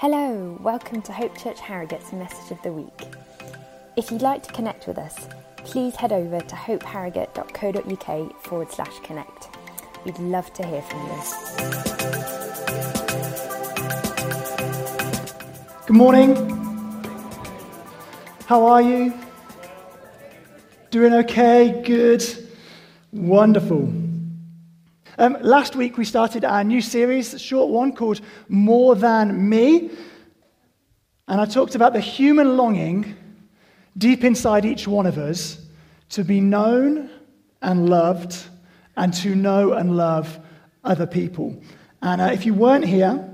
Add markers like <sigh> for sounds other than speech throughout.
Hello, welcome to Hope Church Harrogate's Message of the Week. If you'd like to connect with us, please head over to hopeharrogate.co.uk forward slash connect. We'd love to hear from you. Good morning. How are you? Doing okay? Good. Wonderful. Um, last week we started our new series, a short one called More Than Me. And I talked about the human longing deep inside each one of us to be known and loved and to know and love other people. And uh, if you weren't here,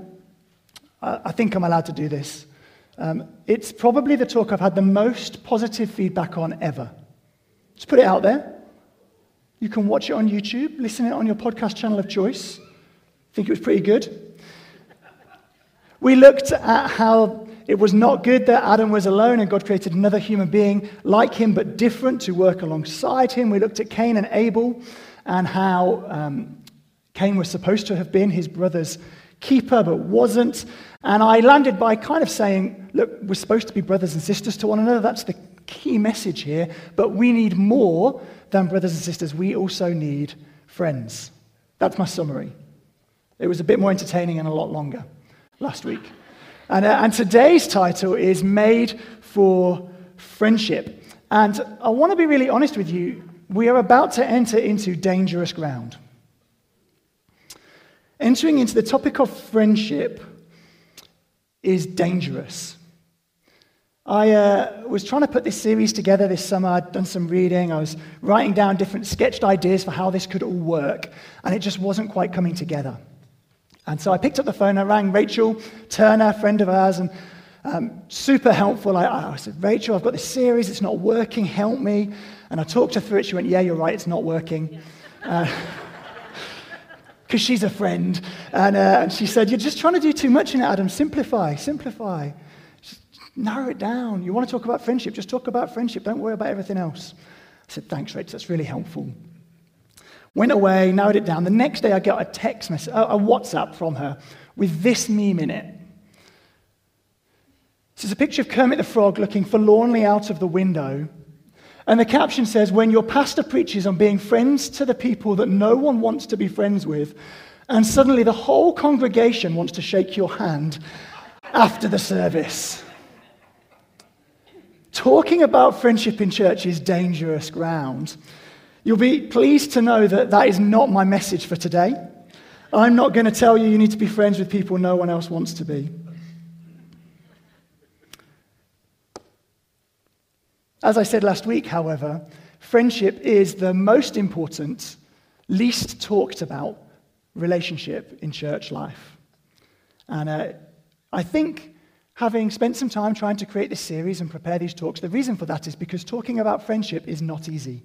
I, think I'm allowed to do this. Um, it's probably the talk I've had the most positive feedback on ever. Just put it out there. You can watch it on YouTube, listen it on your podcast channel of choice. I think it was pretty good. We looked at how it was not good that Adam was alone and God created another human being like him but different to work alongside him. We looked at Cain and Abel and how um, Cain was supposed to have been his brother's keeper but wasn't. And I landed by kind of saying, look, we're supposed to be brothers and sisters to one another. That's the key message here. But we need more than brothers and sisters. We also need friends. That's my summary. It was a bit more entertaining and a lot longer last week. And, uh, and today's title is Made for Friendship. And I want to be really honest with you. We are about to enter into dangerous ground. Entering into the topic of friendship is dangerous. I uh, was trying to put this series together this summer. I'd done some reading. I was writing down different sketched ideas for how this could all work, and it just wasn't quite coming together. And so I picked up the phone. I rang Rachel Turner, a friend of ours, and um, super helpful. I, I, said, Rachel, I've got this series. It's not working. Help me. And I talked her through it. She went, Yeah, you're right. It's not working. Because uh, <laughs> she's a friend. And, uh, and she said, You're just trying to do too much in it, Adam. Simplify, simplify. Narrow it down. You want to talk about friendship? Just talk about friendship. Don't worry about everything else. I said, Thanks, Rach. That's really helpful. Went away, narrowed it down. The next day, I got a text message, a WhatsApp from her with this meme in it. This is a picture of Kermit the Frog looking forlornly out of the window. And the caption says, When your pastor preaches on being friends to the people that no one wants to be friends with, and suddenly the whole congregation wants to shake your hand after the service. Talking about friendship in church is dangerous ground. You'll be pleased to know that that is not my message for today. I'm not going to tell you you need to be friends with people no one else wants to be. As I said last week, however, friendship is the most important, least talked about relationship in church life. And uh, I think having spent some time trying to create this series and prepare these talks, the reason for that is because talking about friendship is not easy.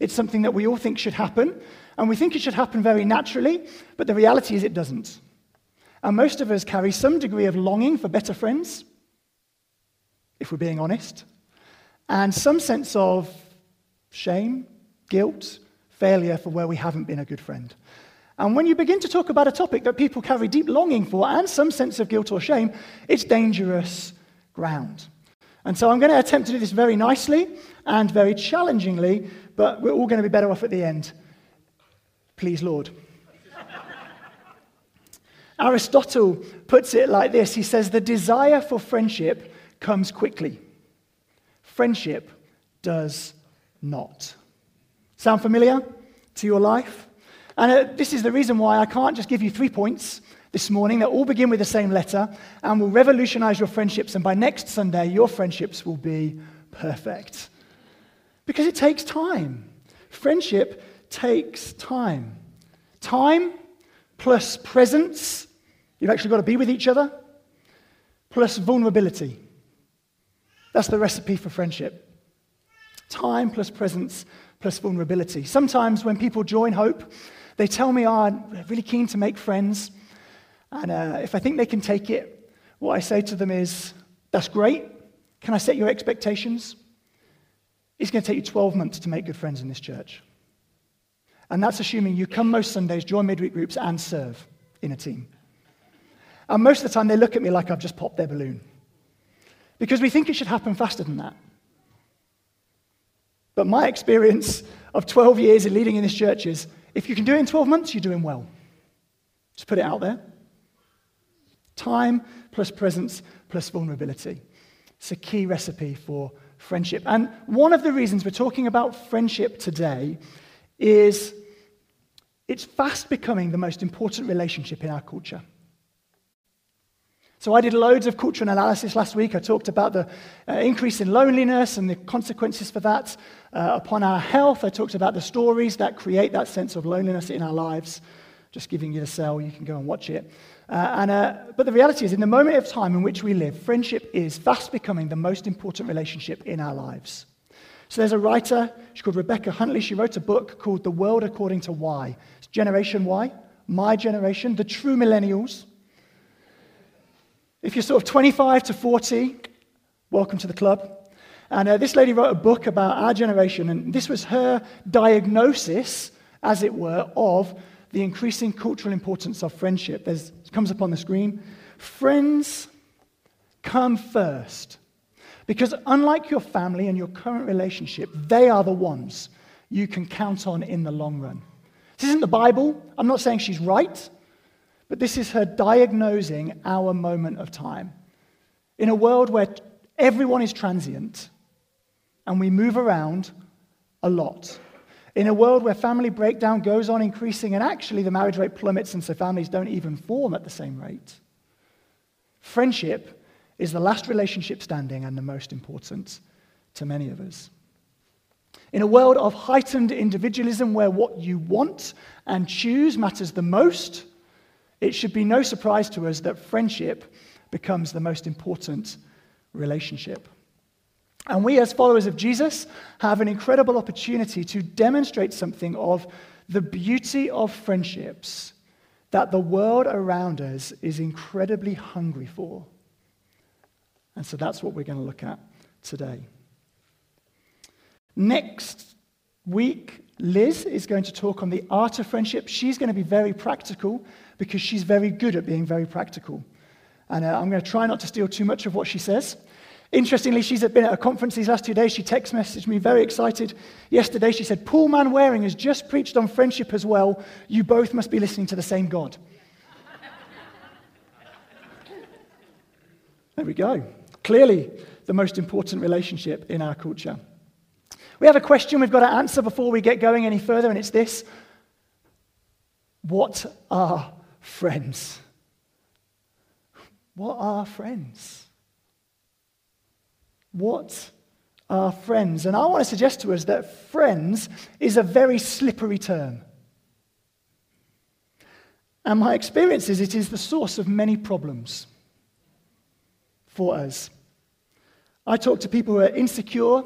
It's something that we all think should happen, and we think it should happen very naturally, but the reality is it doesn't. And most of us carry some degree of longing for better friends, if we're being honest, and some sense of shame, guilt, failure for where we haven't been a good friend. And when you begin to talk about a topic that people carry deep longing for and some sense of guilt or shame, it's dangerous ground. And so I'm going to attempt to do this very nicely and very challengingly, but we're all going to be better off at the end. Please, Lord. <laughs> Aristotle puts it like this he says, The desire for friendship comes quickly, friendship does not. Sound familiar to your life? And uh, this is the reason why I can't just give you three points this morning that all begin with the same letter and will revolutionize your friendships. And by next Sunday, your friendships will be perfect. Because it takes time. Friendship takes time. Time plus presence, you've actually got to be with each other, plus vulnerability. That's the recipe for friendship. Time plus presence plus vulnerability. Sometimes when people join Hope, they tell me, oh, I'm really keen to make friends. And uh, if I think they can take it, what I say to them is, that's great. Can I set your expectations? It's going to take you 12 months to make good friends in this church. And that's assuming you come most Sundays, join midweek groups, and serve in a team. And most of the time, they look at me like I've just popped their balloon. Because we think it should happen faster than that. But my experience of 12 years in leading in this church is if you can do it in 12 months, you're doing well. Just put it out there. Time plus presence plus vulnerability. It's a key recipe for friendship. And one of the reasons we're talking about friendship today is it's fast becoming the most important relationship in our culture. So, I did loads of cultural analysis last week. I talked about the uh, increase in loneliness and the consequences for that uh, upon our health. I talked about the stories that create that sense of loneliness in our lives. Just giving you the cell, you can go and watch it. Uh, and, uh, but the reality is, in the moment of time in which we live, friendship is fast becoming the most important relationship in our lives. So there's a writer, she's called Rebecca Huntley. She wrote a book called The World According to Y. It's Generation Y, my generation, the true millennials. If you're sort of 25 to 40, welcome to the club. And uh, this lady wrote a book about our generation, and this was her diagnosis, as it were, of the increasing cultural importance of friendship. There's, it comes up on the screen. Friends come first. Because unlike your family and your current relationship, they are the ones you can count on in the long run. This isn't the Bible. I'm not saying she's right. But this is her diagnosing our moment of time. In a world where everyone is transient and we move around a lot, in a world where family breakdown goes on increasing and actually the marriage rate plummets and so families don't even form at the same rate, friendship is the last relationship standing and the most important to many of us. In a world of heightened individualism where what you want and choose matters the most, it should be no surprise to us that friendship becomes the most important relationship. And we, as followers of Jesus, have an incredible opportunity to demonstrate something of the beauty of friendships that the world around us is incredibly hungry for. And so that's what we're going to look at today. Next week, Liz is going to talk on the art of friendship. She's going to be very practical because she's very good at being very practical. And uh, I'm going to try not to steal too much of what she says. Interestingly, she's been at a conference these last two days. She text messaged me very excited. Yesterday, she said, Paul Manwaring has just preached on friendship as well. You both must be listening to the same God. <laughs> there we go. Clearly, the most important relationship in our culture. We have a question we've got to answer before we get going any further, and it's this What are friends. What are friends? What are friends? And I want to suggest to us that friends is a very slippery term. And my experience is it is the source of many problems for us. I talk to people who are insecure.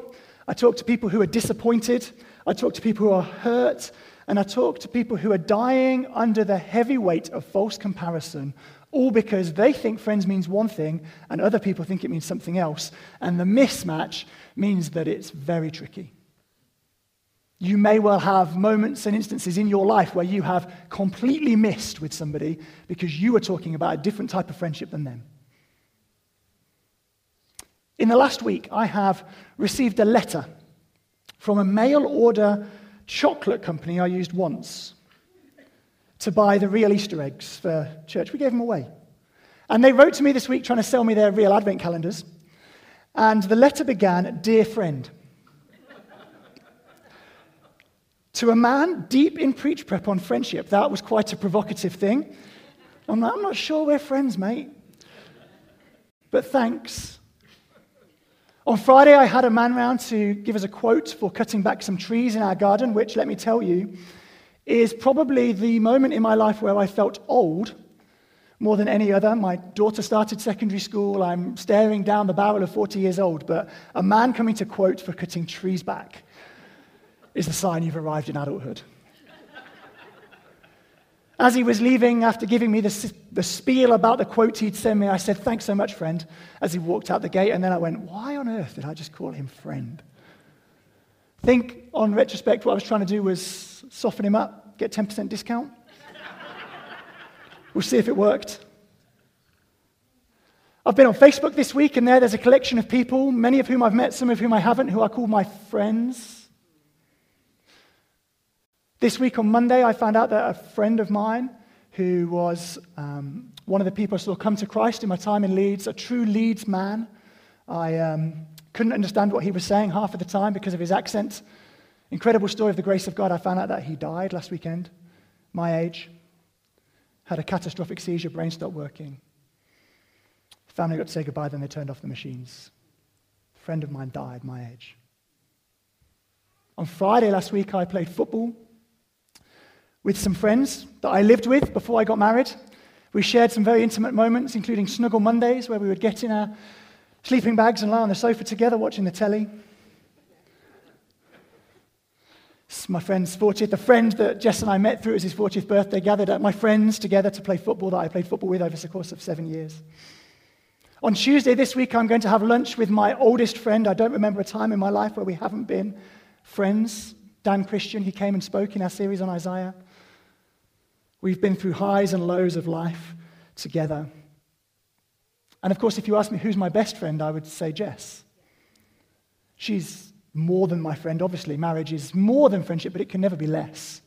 I talk to people who are disappointed. I talk to people who are hurt. And I talk to people who are dying under the heavy weight of false comparison, all because they think friends means one thing and other people think it means something else. And the mismatch means that it's very tricky. You may well have moments and instances in your life where you have completely missed with somebody because you were talking about a different type of friendship than them. In the last week, I have received a letter from a mail order chocolate company I used once to buy the real Easter eggs for church. We gave them away. And they wrote to me this week trying to sell me their real advent calendars. And the letter began Dear friend. to a man deep in preach prep on friendship, that was quite a provocative thing. I'm, like, I'm not sure we're friends, mate. But thanks. On Friday, I had a man round to give us a quote for cutting back some trees in our garden, which, let me tell you, is probably the moment in my life where I felt old more than any other. My daughter started secondary school. I'm staring down the barrel of 40 years old. But a man coming to quote for cutting trees back is the sign you've arrived in adulthood. As he was leaving, after giving me the, the spiel about the quote he'd sent me, I said, Thanks so much, friend, as he walked out the gate. And then I went, Why on earth did I just call him friend? Think on retrospect, what I was trying to do was soften him up, get 10% discount. we'll see if it worked. I've been on Facebook this week, and there there's a collection of people, many of whom I've met, some of whom I haven't, who I call my friends. This week on Monday, I found out that a friend of mine who was um, one of the people I saw come to Christ in my time in Leeds, a true Leeds man. I um, couldn't understand what he was saying half of the time because of his accent. Incredible story of the grace of God. I found out that he died last weekend, my age, had a catastrophic seizure, brain stopped working. Family got to say goodbye, then they turned off the machines. A friend of mine died, my age. On Friday last week, I played football with some friends that I lived with before I got married. We shared some very intimate moments, including Snuggle Mondays, where we would get in our sleeping bags and lie on the sofa together watching the telly. My friend's 40th. The friend that Jess and I met through, it was his 40th birthday, gathered at my friends together to play football that I played football with over the course of seven years. On Tuesday this week, I'm going to have lunch with my oldest friend. I don't remember a time in my life where we haven't been friends. Dan Christian, he came and spoke in our series on Isaiah. We've been through highs and lows of life together. And of course, if you ask me who's my best friend, I would say Jess. She's more than my friend, obviously. Marriage is more than friendship, but it can never be less.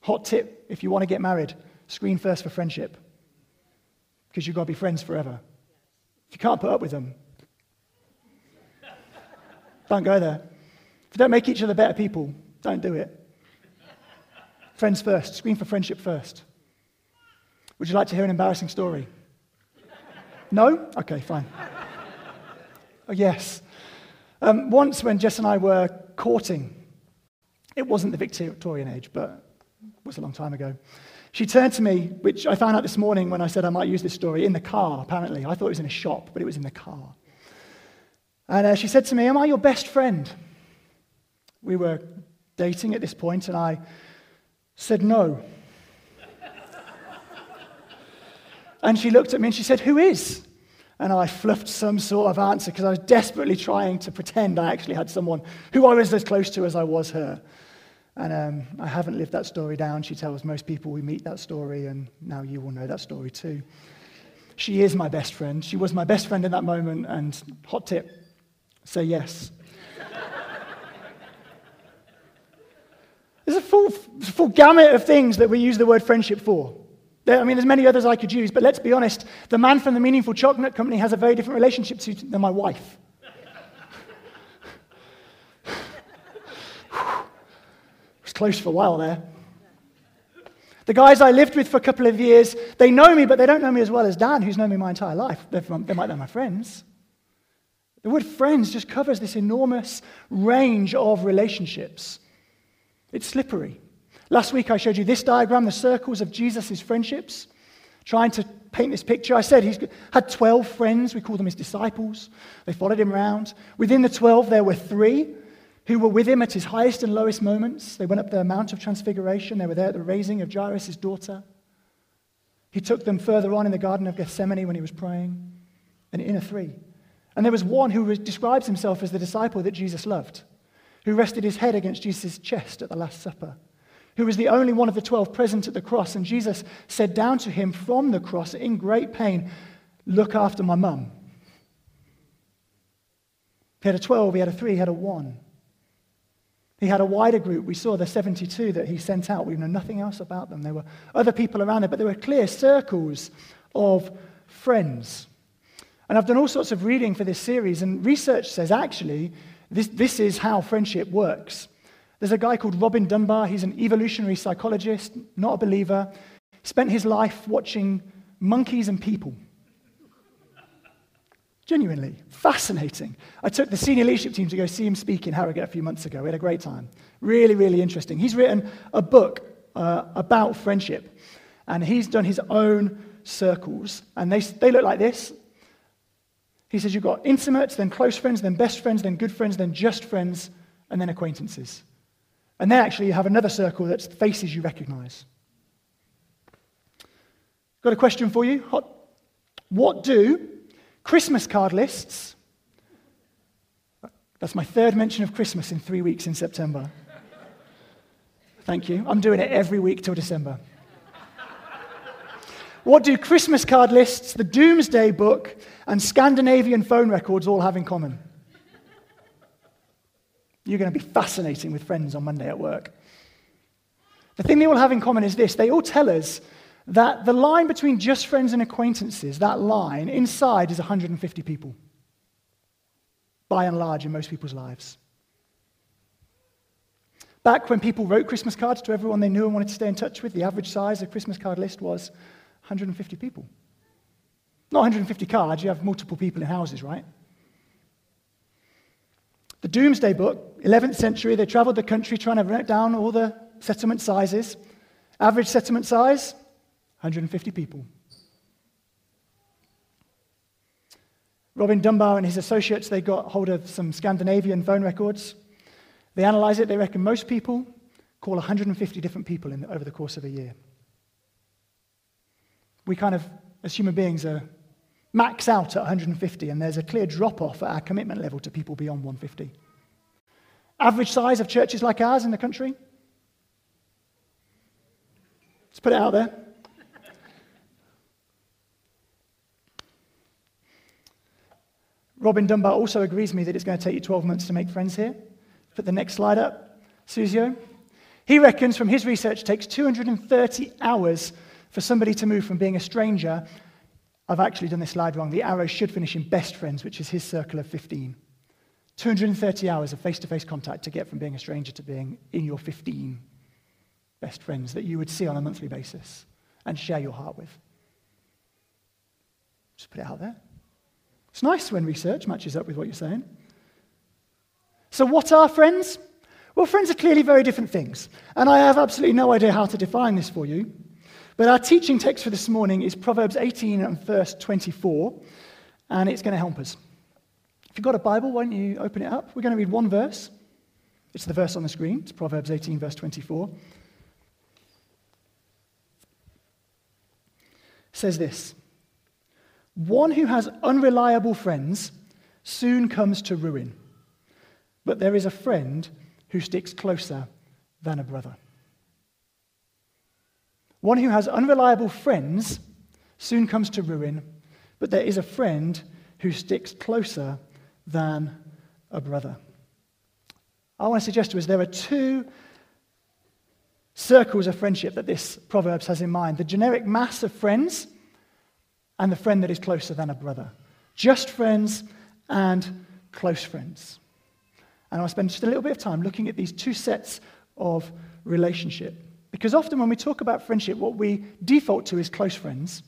Hot tip if you want to get married, screen first for friendship. Because you've got to be friends forever. If you can't put up with them, don't go there. If you don't make each other better people, don't do it. Friends first. Screen for friendship first. Would you like to hear an embarrassing story? No? Okay, fine. Oh, yes. Um, once when Jess and I were courting, it wasn't the Victorian age, but it was a long time ago. She turned to me, which I found out this morning when I said I might use this story, in the car, apparently. I thought it was in a shop, but it was in the car. And uh, she said to me, Am I your best friend? We were dating at this point, and I said no. and she looked at me and she said, Who is? And I fluffed some sort of answer because I was desperately trying to pretend I actually had someone who I was as close to as I was her. And um, I haven't lived that story down. She tells most people we meet that story, and now you will know that story too. She is my best friend. She was my best friend in that moment, and hot tip say yes. There's a full, full gamut of things that we use the word friendship for. There, I mean, there's many others I could use, but let's be honest. The man from the Meaningful Chocolate Company has a very different relationship to than my wife. <laughs> it was close for a while there. The guys I lived with for a couple of years, they know me, but they don't know me as well as Dan, who's known me my entire life. From, they might know my friends. The word friends just covers this enormous range of relationships. It's slippery. Last week I showed you this diagram, the circles of Jesus' friendships, trying to paint this picture. I said he's had 12 friends. We call them his disciples. They followed him around. Within the 12, there were three who were with him at his highest and lowest moments. They went up the Mount of Transfiguration. They were there at the raising of Jairus' daughter. He took them further on in the Garden of Gethsemane when he was praying, an inner three. And there was one who describes himself as the disciple that Jesus loved, who rested his head against Jesus' chest at the Last Supper who was the only one of the twelve present at the cross. And Jesus said down to him from the cross in great pain, Look after my mum. He had a 12, he had a 3, he had a 1. He had a wider group. We saw the 72 that he sent out. We know nothing else about them. There were other people around there, but there were clear circles of friends. And I've done all sorts of reading for this series, and research says actually this, this is how friendship works. There's a guy called Robin Dunbar. He's an evolutionary psychologist, not a believer. Spent his life watching monkeys and people. Genuinely fascinating. I took the senior leadership team to go see him speak in Harrogate a few months ago. We had a great time. Really, really interesting. He's written a book uh, about friendship, and he's done his own circles, and they, they look like this. He says you've got intimates, then close friends, then best friends, then good friends, then just friends, and then acquaintances. And then actually you have another circle that's faces you recognize. Got a question for you? What do Christmas card lists? That's my third mention of Christmas in three weeks in September. Thank you. I'm doing it every week till December. What do Christmas card lists, the Domesday Book, and Scandinavian phone records all have in common? You're going to be fascinating with friends on Monday at work. The thing they all have in common is this they all tell us that the line between just friends and acquaintances, that line inside is 150 people, by and large, in most people's lives. Back when people wrote Christmas cards to everyone they knew and wanted to stay in touch with, the average size of Christmas card list was 150 people. Not 150 cards, you have multiple people in houses, right? The Domesday Book, 11th century, they traveled the country trying to write down all the settlement sizes. Average settlement size, 150 people. Robin Dunbar and his associates, they got hold of some Scandinavian phone records. They analyze it, they reckon most people call 150 different people in, over the course of a year. We kind of, as human beings, are max out at 150, and there's a clear drop off at our commitment level to people beyond 150. Average size of churches like ours in the country? Let's put it out there. Robin Dunbar also agrees with me that it's going to take you 12 months to make friends here. Put the next slide up, Suzio. He reckons from his research it takes 230 hours for somebody to move from being a stranger. I've actually done this slide wrong. The arrow should finish in best friends, which is his circle of 15. 230 hours of face to face contact to get from being a stranger to being in your 15 best friends that you would see on a monthly basis and share your heart with. Just put it out there. It's nice when research matches up with what you're saying. So, what are friends? Well, friends are clearly very different things, and I have absolutely no idea how to define this for you. But our teaching text for this morning is Proverbs 18 and verse 24, and it's going to help us. If you've got a Bible, why don't you open it up? We're going to read one verse. It's the verse on the screen. It's Proverbs 18, verse 24. It says this One who has unreliable friends soon comes to ruin but there is a friend who sticks closer than a brother. One who has unreliable friends soon comes to ruin, but there is a friend who sticks closer than a brother. I want to suggest to us there are two circles of friendship that this Proverbs has in mind the generic mass of friends and the friend that is closer than a brother. Just friends and close friends. And I'll spend just a little bit of time looking at these two sets of relationship. Because often when we talk about friendship, what we default to is close friends.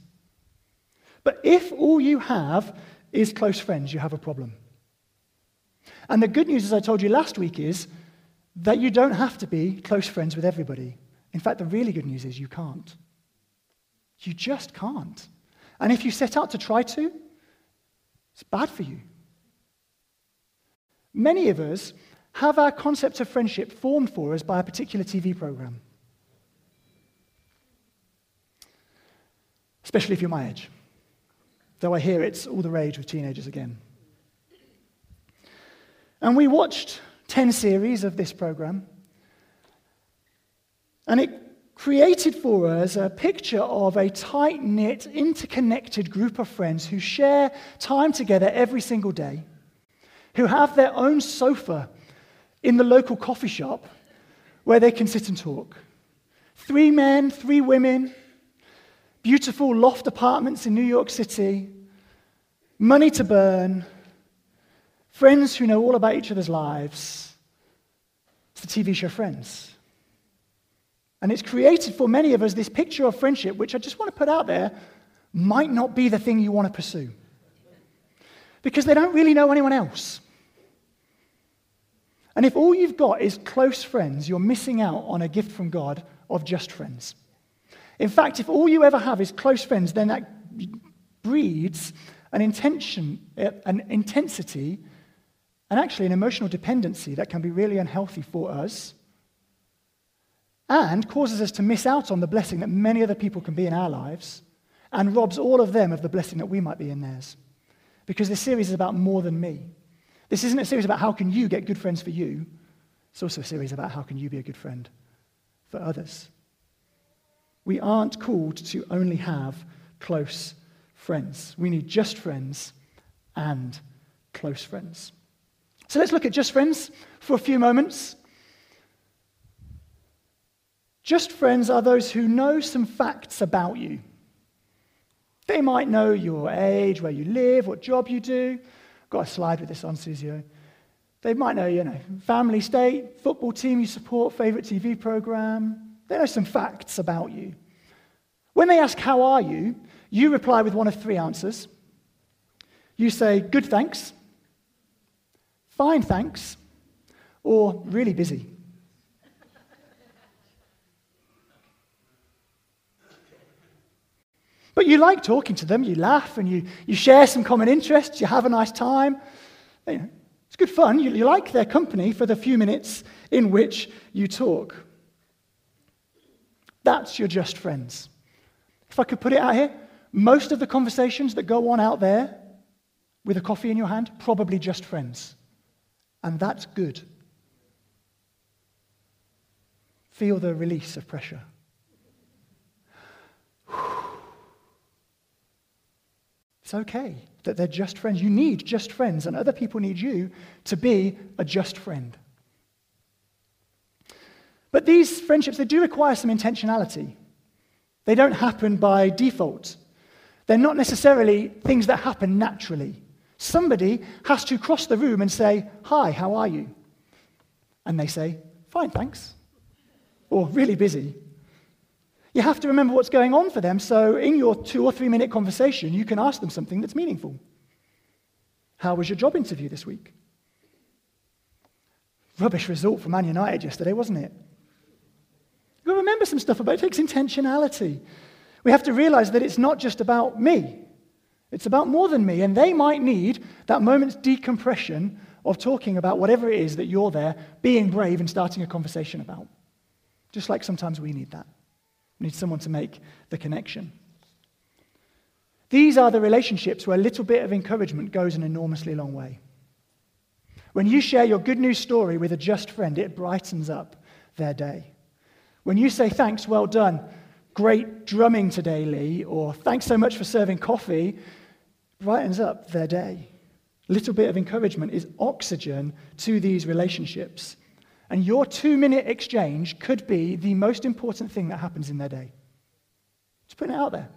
But if all you have is close friends, you have a problem. And the good news, as I told you last week, is that you don't have to be close friends with everybody. In fact, the really good news is you can't. You just can't. And if you set out to try to, it's bad for you. Many of us have our concept of friendship formed for us by a particular TV program. Especially if you're my age. Though I hear it's all the rage with teenagers again. And we watched 10 series of this program. And it created for us a picture of a tight knit, interconnected group of friends who share time together every single day who have their own sofa in the local coffee shop where they can sit and talk. Three men, three women, beautiful loft apartments in New York City, money to burn, friends who know all about each other's lives. It's the TV show Friends. And it's created for many of us this picture of friendship, which I just want to put out there, might not be the thing you want to pursue. Because they don't really know anyone else. And if all you've got is close friends, you're missing out on a gift from God of just friends. In fact, if all you ever have is close friends, then that breeds an intention, eh, an intensity, and actually an emotional dependency that can be really unhealthy for us and causes us to miss out on the blessing that many other people can be in our lives and robs all of them of the blessing that we might be in theirs. Because this series is about more than me. This isn't a series about how can you get good friends for you. It's also a series about how can you be a good friend for others. We aren't called to only have close friends. We need just friends and close friends. So let's look at just friends for a few moments. Just friends are those who know some facts about you. They might know your age, where you live, what job you do. I've Got a slide with this on, Susio. They might know, you know, family state, football team you support, favorite TV program. They know some facts about you. When they ask, How are you? you reply with one of three answers. You say, Good, thanks, fine, thanks, or really busy. But you like talking to them, you laugh and you, you share some common interests, you have a nice time. You know, it's good fun. You, you like their company for the few minutes in which you talk. That's your just friends. If I could put it out here, most of the conversations that go on out there with a coffee in your hand, probably just friends. And that's good. Feel the release of pressure. It's okay that they're just friends. You need just friends, and other people need you to be a just friend. But these friendships, they do require some intentionality. They don't happen by default. They're not necessarily things that happen naturally. Somebody has to cross the room and say, Hi, how are you? And they say, Fine, thanks. Or really busy. You have to remember what's going on for them, so in your two or three minute conversation, you can ask them something that's meaningful. How was your job interview this week? Rubbish result for Man United yesterday, wasn't it? To remember some stuff about it. It takes intentionality. We have to realize that it's not just about me, it's about more than me. And they might need that moment's decompression of talking about whatever it is that you're there, being brave and starting a conversation about. Just like sometimes we need that. We need someone to make the connection. These are the relationships where a little bit of encouragement goes an enormously long way. When you share your good news story with a just friend, it brightens up their day. When you say, Thanks, well done, great drumming today, Lee, or thanks so much for serving coffee, brightens up their day. A little bit of encouragement is oxygen to these relationships. And your two minute exchange could be the most important thing that happens in their day. Just putting it out there.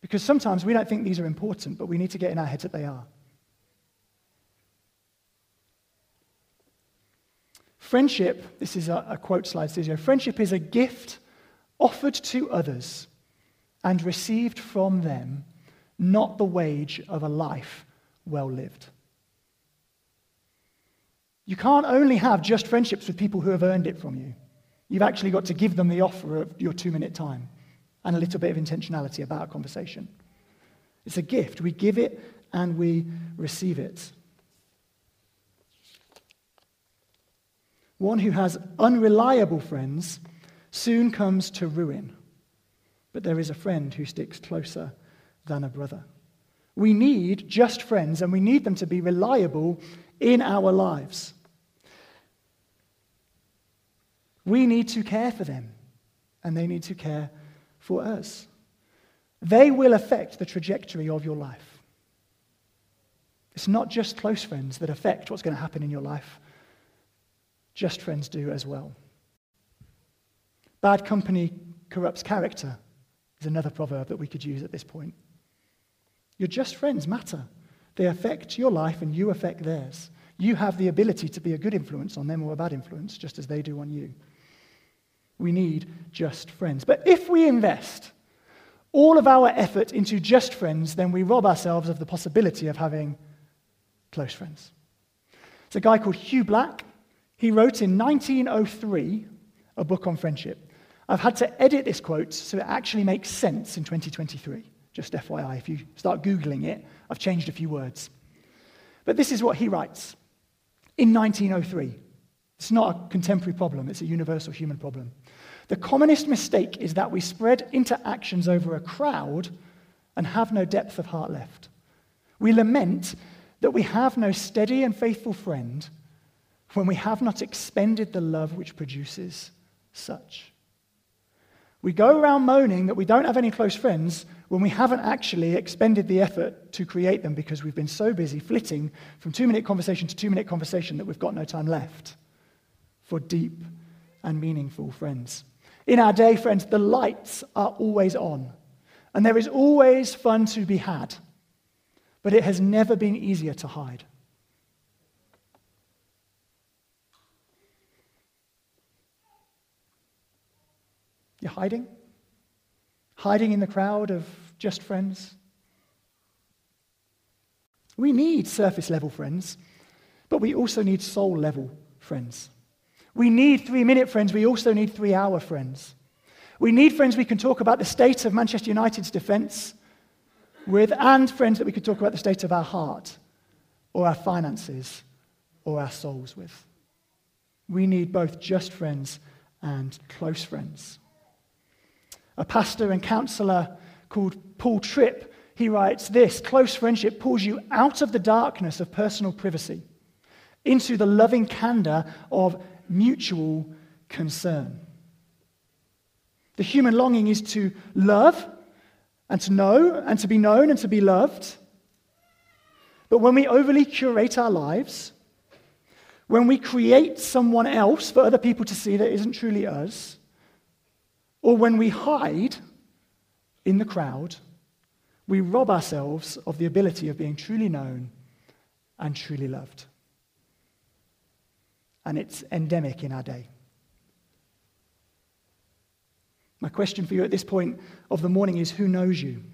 Because sometimes we don't think these are important, but we need to get in our heads that they are. Friendship, this is a, a quote slide, says friendship is a gift offered to others and received from them, not the wage of a life well lived. You can't only have just friendships with people who have earned it from you. You've actually got to give them the offer of your two minute time and a little bit of intentionality about a conversation. It's a gift. We give it and we receive it. One who has unreliable friends soon comes to ruin, but there is a friend who sticks closer than a brother. We need just friends, and we need them to be reliable in our lives. We need to care for them, and they need to care for us. They will affect the trajectory of your life. It's not just close friends that affect what's going to happen in your life, just friends do as well. Bad company corrupts character is another proverb that we could use at this point. Your just friends matter. They affect your life and you affect theirs. You have the ability to be a good influence on them or a bad influence, just as they do on you. We need just friends. But if we invest all of our effort into just friends, then we rob ourselves of the possibility of having close friends. It's a guy called Hugh Black. He wrote in 1903 a book on friendship. I've had to edit this quote so it actually makes sense in 2023. Just FYI, if you start Googling it, I've changed a few words. But this is what he writes in 1903. It's not a contemporary problem, it's a universal human problem. The commonest mistake is that we spread interactions over a crowd and have no depth of heart left. We lament that we have no steady and faithful friend when we have not expended the love which produces such. We go around moaning that we don't have any close friends when we haven't actually expended the effort to create them because we've been so busy flitting from two minute conversation to two minute conversation that we've got no time left for deep and meaningful friends. In our day, friends, the lights are always on, and there is always fun to be had, but it has never been easier to hide. You're hiding? Hiding in the crowd of just friends? We need surface level friends, but we also need soul level friends. We need three minute friends, we also need three hour friends. We need friends we can talk about the state of Manchester United's defence with, and friends that we can talk about the state of our heart, or our finances, or our souls with. We need both just friends and close friends. A pastor and counselor called Paul Tripp, he writes this close friendship pulls you out of the darkness of personal privacy into the loving candor of mutual concern. The human longing is to love and to know and to be known and to be loved. But when we overly curate our lives, when we create someone else for other people to see that isn't truly us, or when we hide in the crowd, we rob ourselves of the ability of being truly known and truly loved. And it's endemic in our day. My question for you at this point of the morning is who knows you?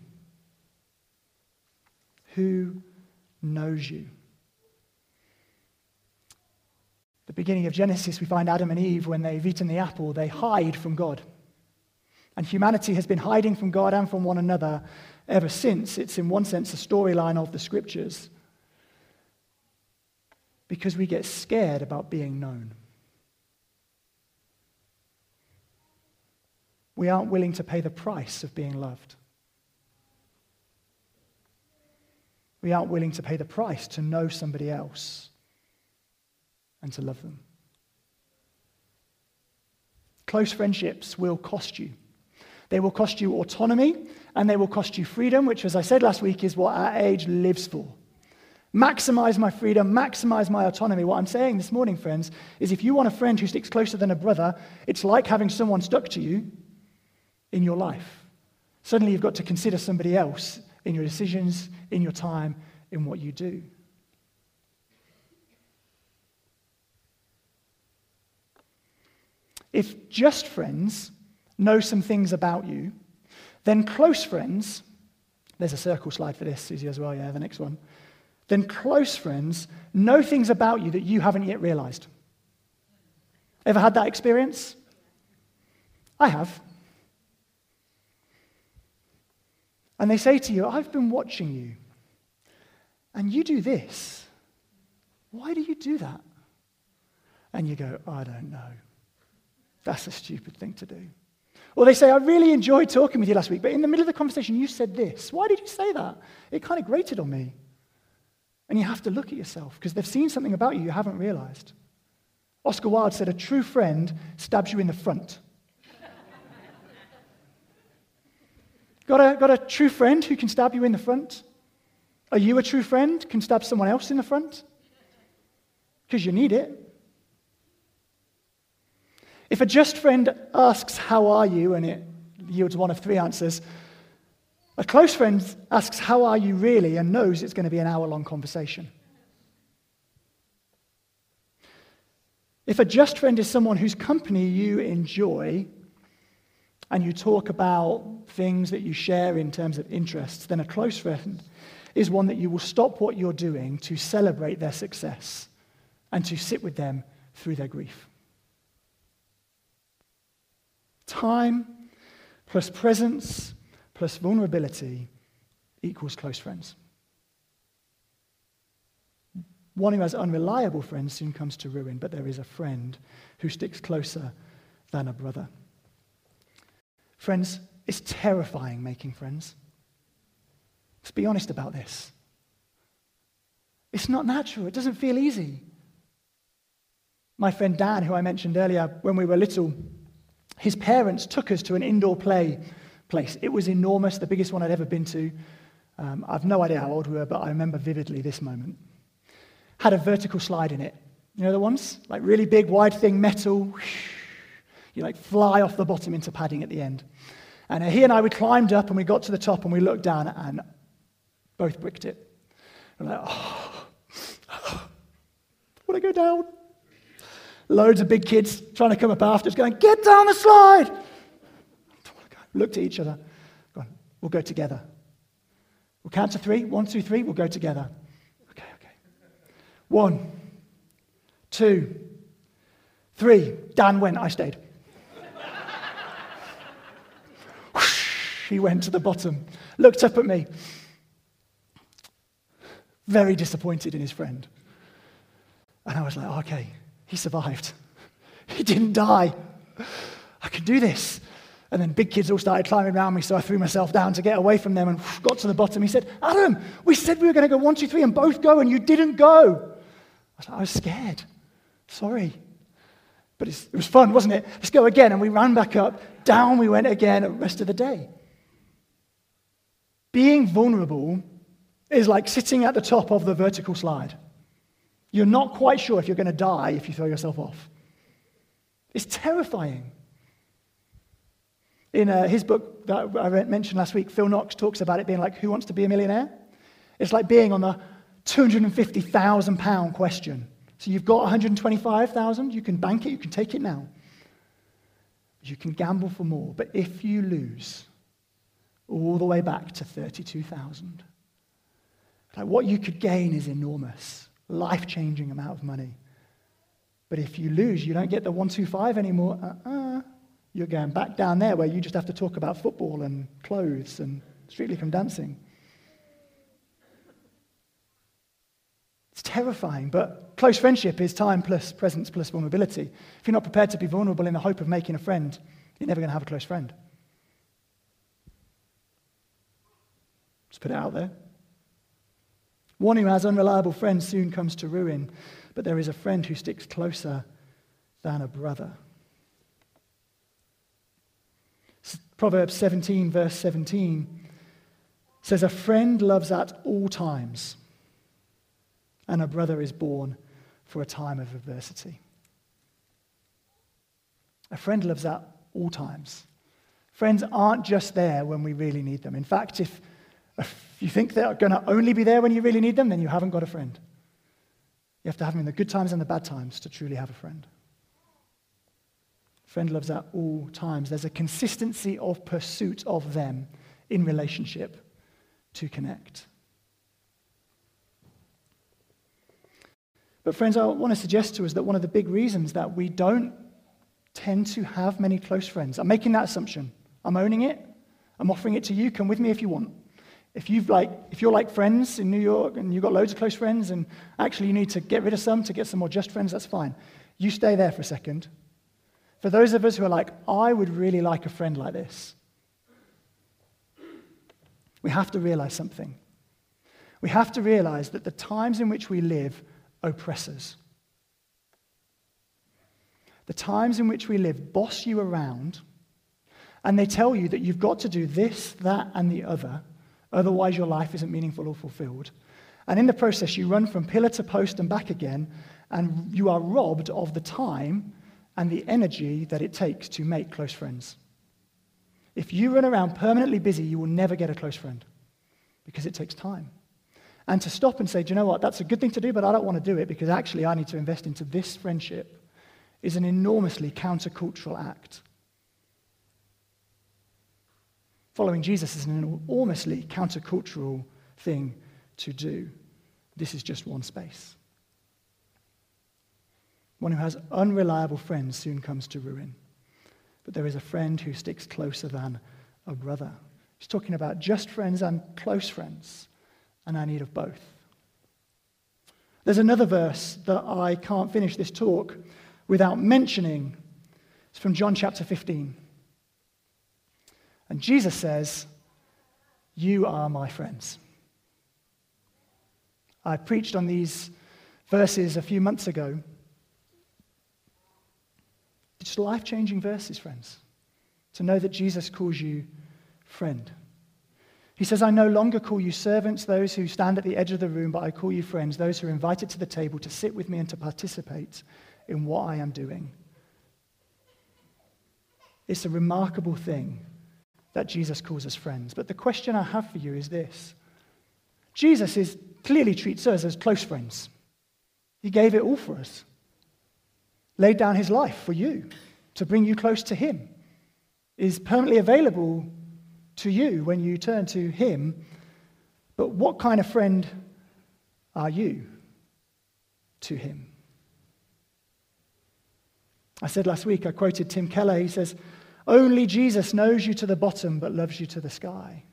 Who knows you? The beginning of Genesis, we find Adam and Eve, when they've eaten the apple, they hide from God. And humanity has been hiding from God and from one another ever since. It's, in one sense, a storyline of the scriptures. Because we get scared about being known. We aren't willing to pay the price of being loved. We aren't willing to pay the price to know somebody else and to love them. Close friendships will cost you. They will cost you autonomy and they will cost you freedom, which, as I said last week, is what our age lives for. Maximize my freedom, maximize my autonomy. What I'm saying this morning, friends, is if you want a friend who sticks closer than a brother, it's like having someone stuck to you in your life. Suddenly you've got to consider somebody else in your decisions, in your time, in what you do. If just friends know some things about you, then close friends, there's a circle slide for this, Susie, as well, yeah, the next one. Then close friends know things about you that you haven't yet realized. Ever had that experience? I have. And they say to you, I've been watching you, and you do this. Why do you do that? And you go, I don't know. That's a stupid thing to do. Or they say, I really enjoyed talking with you last week, but in the middle of the conversation, you said this. Why did you say that? It kind of grated on me. And you have to look at yourself because they've seen something about you you haven't realized. Oscar Wilde said, A true friend stabs you in the front. <laughs> got, a, got a true friend who can stab you in the front? Are you a true friend? Can stab someone else in the front? Because you need it. If a just friend asks, How are you? and it yields one of three answers, a close friend asks, How are you really? and knows it's going to be an hour long conversation. If a just friend is someone whose company you enjoy and you talk about things that you share in terms of interests, then a close friend is one that you will stop what you're doing to celebrate their success and to sit with them through their grief. Time plus presence plus vulnerability equals close friends. One who has unreliable friends soon comes to ruin, but there is a friend who sticks closer than a brother. Friends, it's terrifying making friends. Let's be honest about this. It's not natural, it doesn't feel easy. My friend Dan, who I mentioned earlier, when we were little, his parents took us to an indoor play place. It was enormous, the biggest one I'd ever been to. Um, I've no idea how old we were, but I remember vividly this moment. Had a vertical slide in it. You know the ones? Like really big, wide thing, metal. You like fly off the bottom into padding at the end. And he and I, we climbed up and we got to the top and we looked down and both bricked it. I'm like, oh, <sighs> I want to go down. Loads of big kids trying to come up after us, going, get down the slide. Look to each other, gone, we'll go together. We'll count to three. One, two, three. We'll go together. Okay, okay. One, two, three. Dan went. I stayed. <laughs> he went to the bottom, looked up at me, very disappointed in his friend. And I was like, okay, he survived. He didn't die. I can do this. And then big kids all started climbing around me, so I threw myself down to get away from them and got to the bottom. He said, Adam, we said we were going to go one, two, three, and both go, and you didn't go. I was, like, I was scared. Sorry. But it was fun, wasn't it? Let's go again. And we ran back up. Down we went again the rest of the day. Being vulnerable is like sitting at the top of the vertical slide. You're not quite sure if you're going to die if you throw yourself off. It's terrifying. In uh, his book that I mentioned last week, Phil Knox talks about it being like, Who wants to be a millionaire? It's like being on the £250,000 question. So you've got 125,000, you can bank it, you can take it now. You can gamble for more, but if you lose all the way back to 32,000, like what you could gain is enormous, life-changing amount of money. But if you lose, you don't get the 125 anymore. Uh-uh. You're going back down there where you just have to talk about football and clothes and Strictly Come Dancing. It's terrifying, but close friendship is time plus presence plus vulnerability. If you're not prepared to be vulnerable in the hope of making a friend, you're never going to have a close friend. Just put it out there. One who has unreliable friends soon comes to ruin, but there is a friend who sticks closer than a brother. Proverbs 17, verse 17 says, A friend loves at all times, and a brother is born for a time of adversity. A friend loves at all times. Friends aren't just there when we really need them. In fact, if, if you think they're going to only be there when you really need them, then you haven't got a friend. You have to have them in the good times and the bad times to truly have a friend. Friend loves at all times. There's a consistency of pursuit of them in relationship to connect. But, friends, I want to suggest to us that one of the big reasons that we don't tend to have many close friends, I'm making that assumption. I'm owning it. I'm offering it to you. Come with me if you want. If, you've like, if you're like friends in New York and you've got loads of close friends and actually you need to get rid of some to get some more just friends, that's fine. You stay there for a second for those of us who are like, I would really like a friend like this, we have to realize something. We have to realize that the times in which we live oppress us. The times in which we live boss you around, and they tell you that you've got to do this, that, and the other, otherwise your life isn't meaningful or fulfilled. And in the process, you run from pillar to post and back again, and you are robbed of the time and the energy that it takes to make close friends. If you run around permanently busy, you will never get a close friend because it takes time. And to stop and say, do you know what, that's a good thing to do, but I don't want to do it because actually I need to invest into this friendship is an enormously countercultural act. Following Jesus is an enormously countercultural thing to do. This is just one space. One who has unreliable friends soon comes to ruin. But there is a friend who sticks closer than a brother. He's talking about just friends and close friends, and our need of both. There's another verse that I can't finish this talk without mentioning. It's from John chapter 15. And Jesus says, You are my friends. I preached on these verses a few months ago. It's life changing verses, friends, to know that Jesus calls you friend. He says, I no longer call you servants, those who stand at the edge of the room, but I call you friends, those who are invited to the table to sit with me and to participate in what I am doing. It's a remarkable thing that Jesus calls us friends. But the question I have for you is this Jesus is, clearly treats us as close friends. He gave it all for us, laid down his life for you to bring you close to him, is permanently available to you when you turn to him. But what kind of friend are you to him? I said last week, I quoted Tim Keller. He says, Only Jesus knows you to the bottom but loves you to the sky.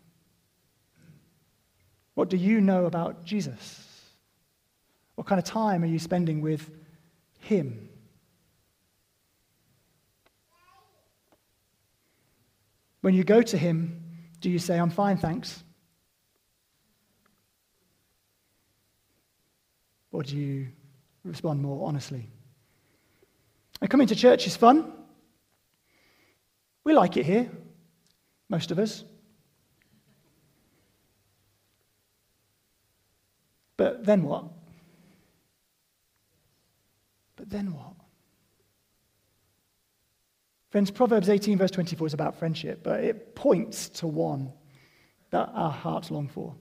What do you know about Jesus? What kind of time are you spending with him? When you go to him, do you say, I'm fine, thanks? Or do you respond more honestly? And coming to church is fun. We like it here, most of us. But then what? But then what? Friends, Proverbs 18, verse 24 is about friendship, but it points to one that our hearts long for.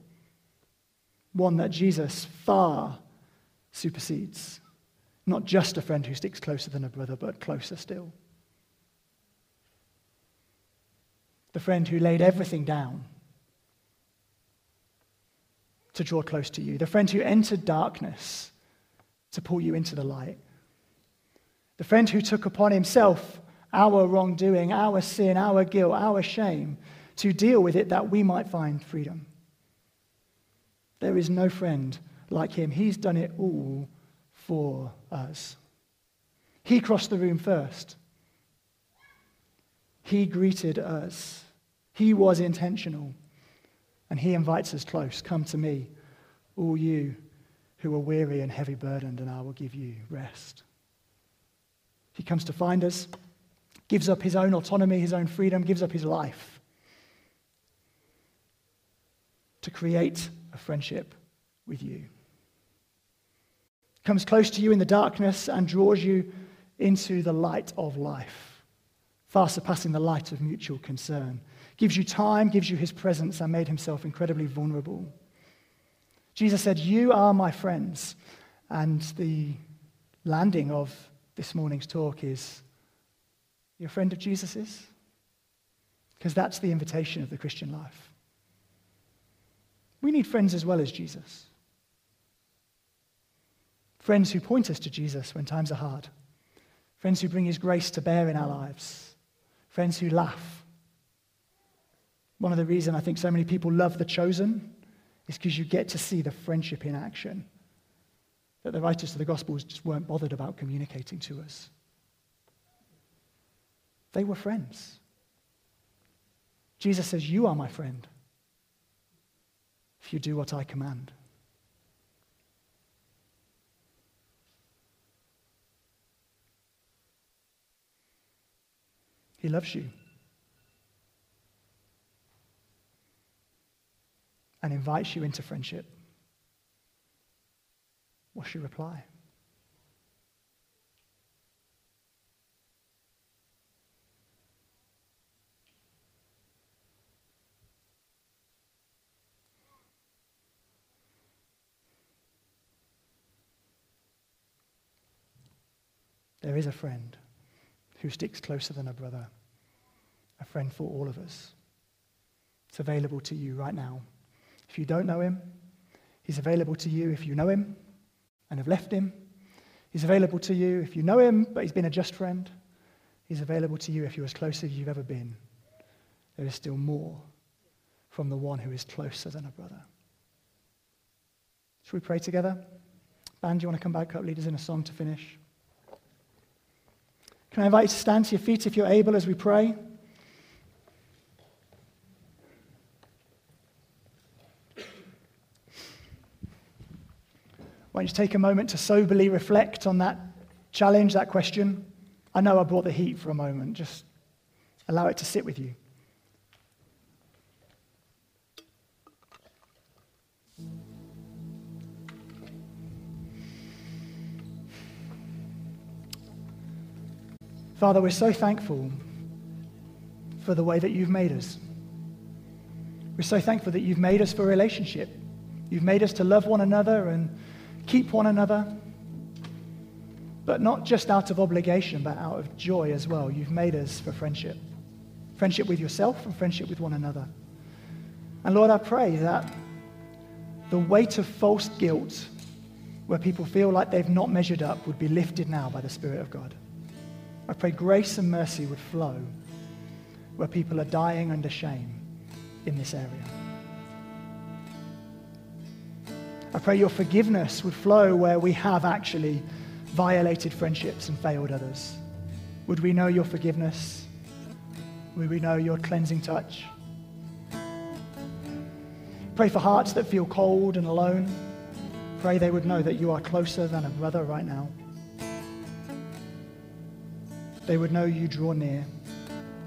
One that Jesus far supersedes. Not just a friend who sticks closer than a brother, but closer still. The friend who laid everything down to draw close to you. The friend who entered darkness to pull you into the light. The friend who took upon himself our wrongdoing, our sin, our guilt, our shame, to deal with it that we might find freedom. There is no friend like him. He's done it all for us. He crossed the room first. He greeted us. He was intentional. And he invites us close. Come to me, all you who are weary and heavy burdened, and I will give you rest. He comes to find us gives up his own autonomy, his own freedom, gives up his life to create a friendship with you. Comes close to you in the darkness and draws you into the light of life, far surpassing the light of mutual concern. Gives you time, gives you his presence, and made himself incredibly vulnerable. Jesus said, You are my friends. And the landing of this morning's talk is You're a friend of Jesus's? Because that's the invitation of the Christian life. We need friends as well as Jesus. Friends who point us to Jesus when times are hard. Friends who bring his grace to bear in our lives. Friends who laugh. One of the reasons I think so many people love The Chosen is because you get to see the friendship in action that the writers of the Gospels just weren't bothered about communicating to us. They were friends. Jesus says, You are my friend if you do what I command. He loves you and invites you into friendship. What's your reply? There is a friend who sticks closer than a brother, a friend for all of us. It's available to you right now. If you don't know him, he's available to you if you know him and have left him. He's available to you if you know him, but he's been a just friend. He's available to you if you're as close as you've ever been. There is still more from the one who is closer than a brother. Should we pray together? Band, do you want to come back up? Lead us in a song to finish. Can I invite you to stand to your feet if you're able as we pray? Why don't you take a moment to soberly reflect on that challenge, that question? I know I brought the heat for a moment. Just allow it to sit with you. Father, we're so thankful for the way that you've made us. We're so thankful that you've made us for relationship. You've made us to love one another and keep one another, but not just out of obligation, but out of joy as well. You've made us for friendship friendship with yourself and friendship with one another. And Lord, I pray that the weight of false guilt, where people feel like they've not measured up, would be lifted now by the Spirit of God. I pray grace and mercy would flow where people are dying under shame in this area. I pray your forgiveness would flow where we have actually violated friendships and failed others. Would we know your forgiveness? Would we know your cleansing touch? Pray for hearts that feel cold and alone. Pray they would know that you are closer than a brother right now. They would know you draw near.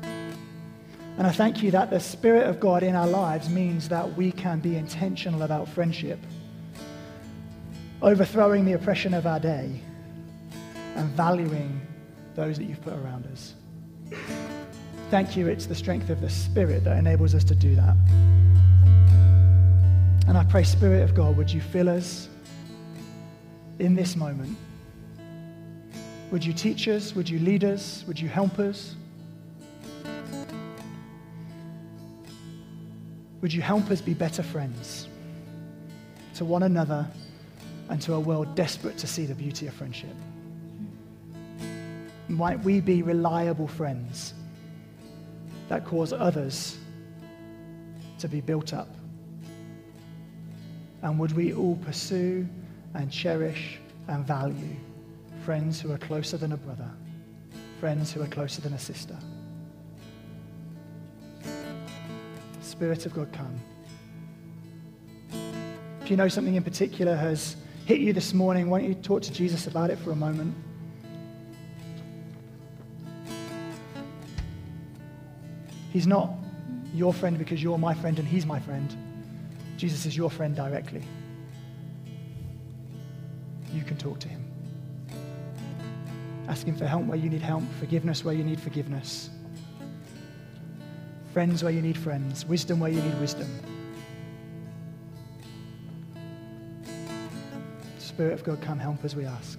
And I thank you that the Spirit of God in our lives means that we can be intentional about friendship, overthrowing the oppression of our day, and valuing those that you've put around us. Thank you, it's the strength of the Spirit that enables us to do that. And I pray, Spirit of God, would you fill us in this moment? Would you teach us? Would you lead us? Would you help us? Would you help us be better friends to one another and to a world desperate to see the beauty of friendship? Might we be reliable friends that cause others to be built up? And would we all pursue and cherish and value friends who are closer than a brother, friends who are closer than a sister? Spirit of God, come. If you know something in particular has hit you this morning, why don't you talk to Jesus about it for a moment? He's not your friend because you're my friend and he's my friend. Jesus is your friend directly. You can talk to him. Ask him for help where you need help, forgiveness where you need forgiveness friends where you need friends, wisdom where you need wisdom. Spirit of God, come help as we ask.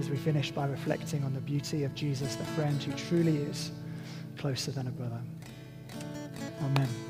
As we finish by reflecting on the beauty of Jesus, the friend who truly is closer than a brother. Amen.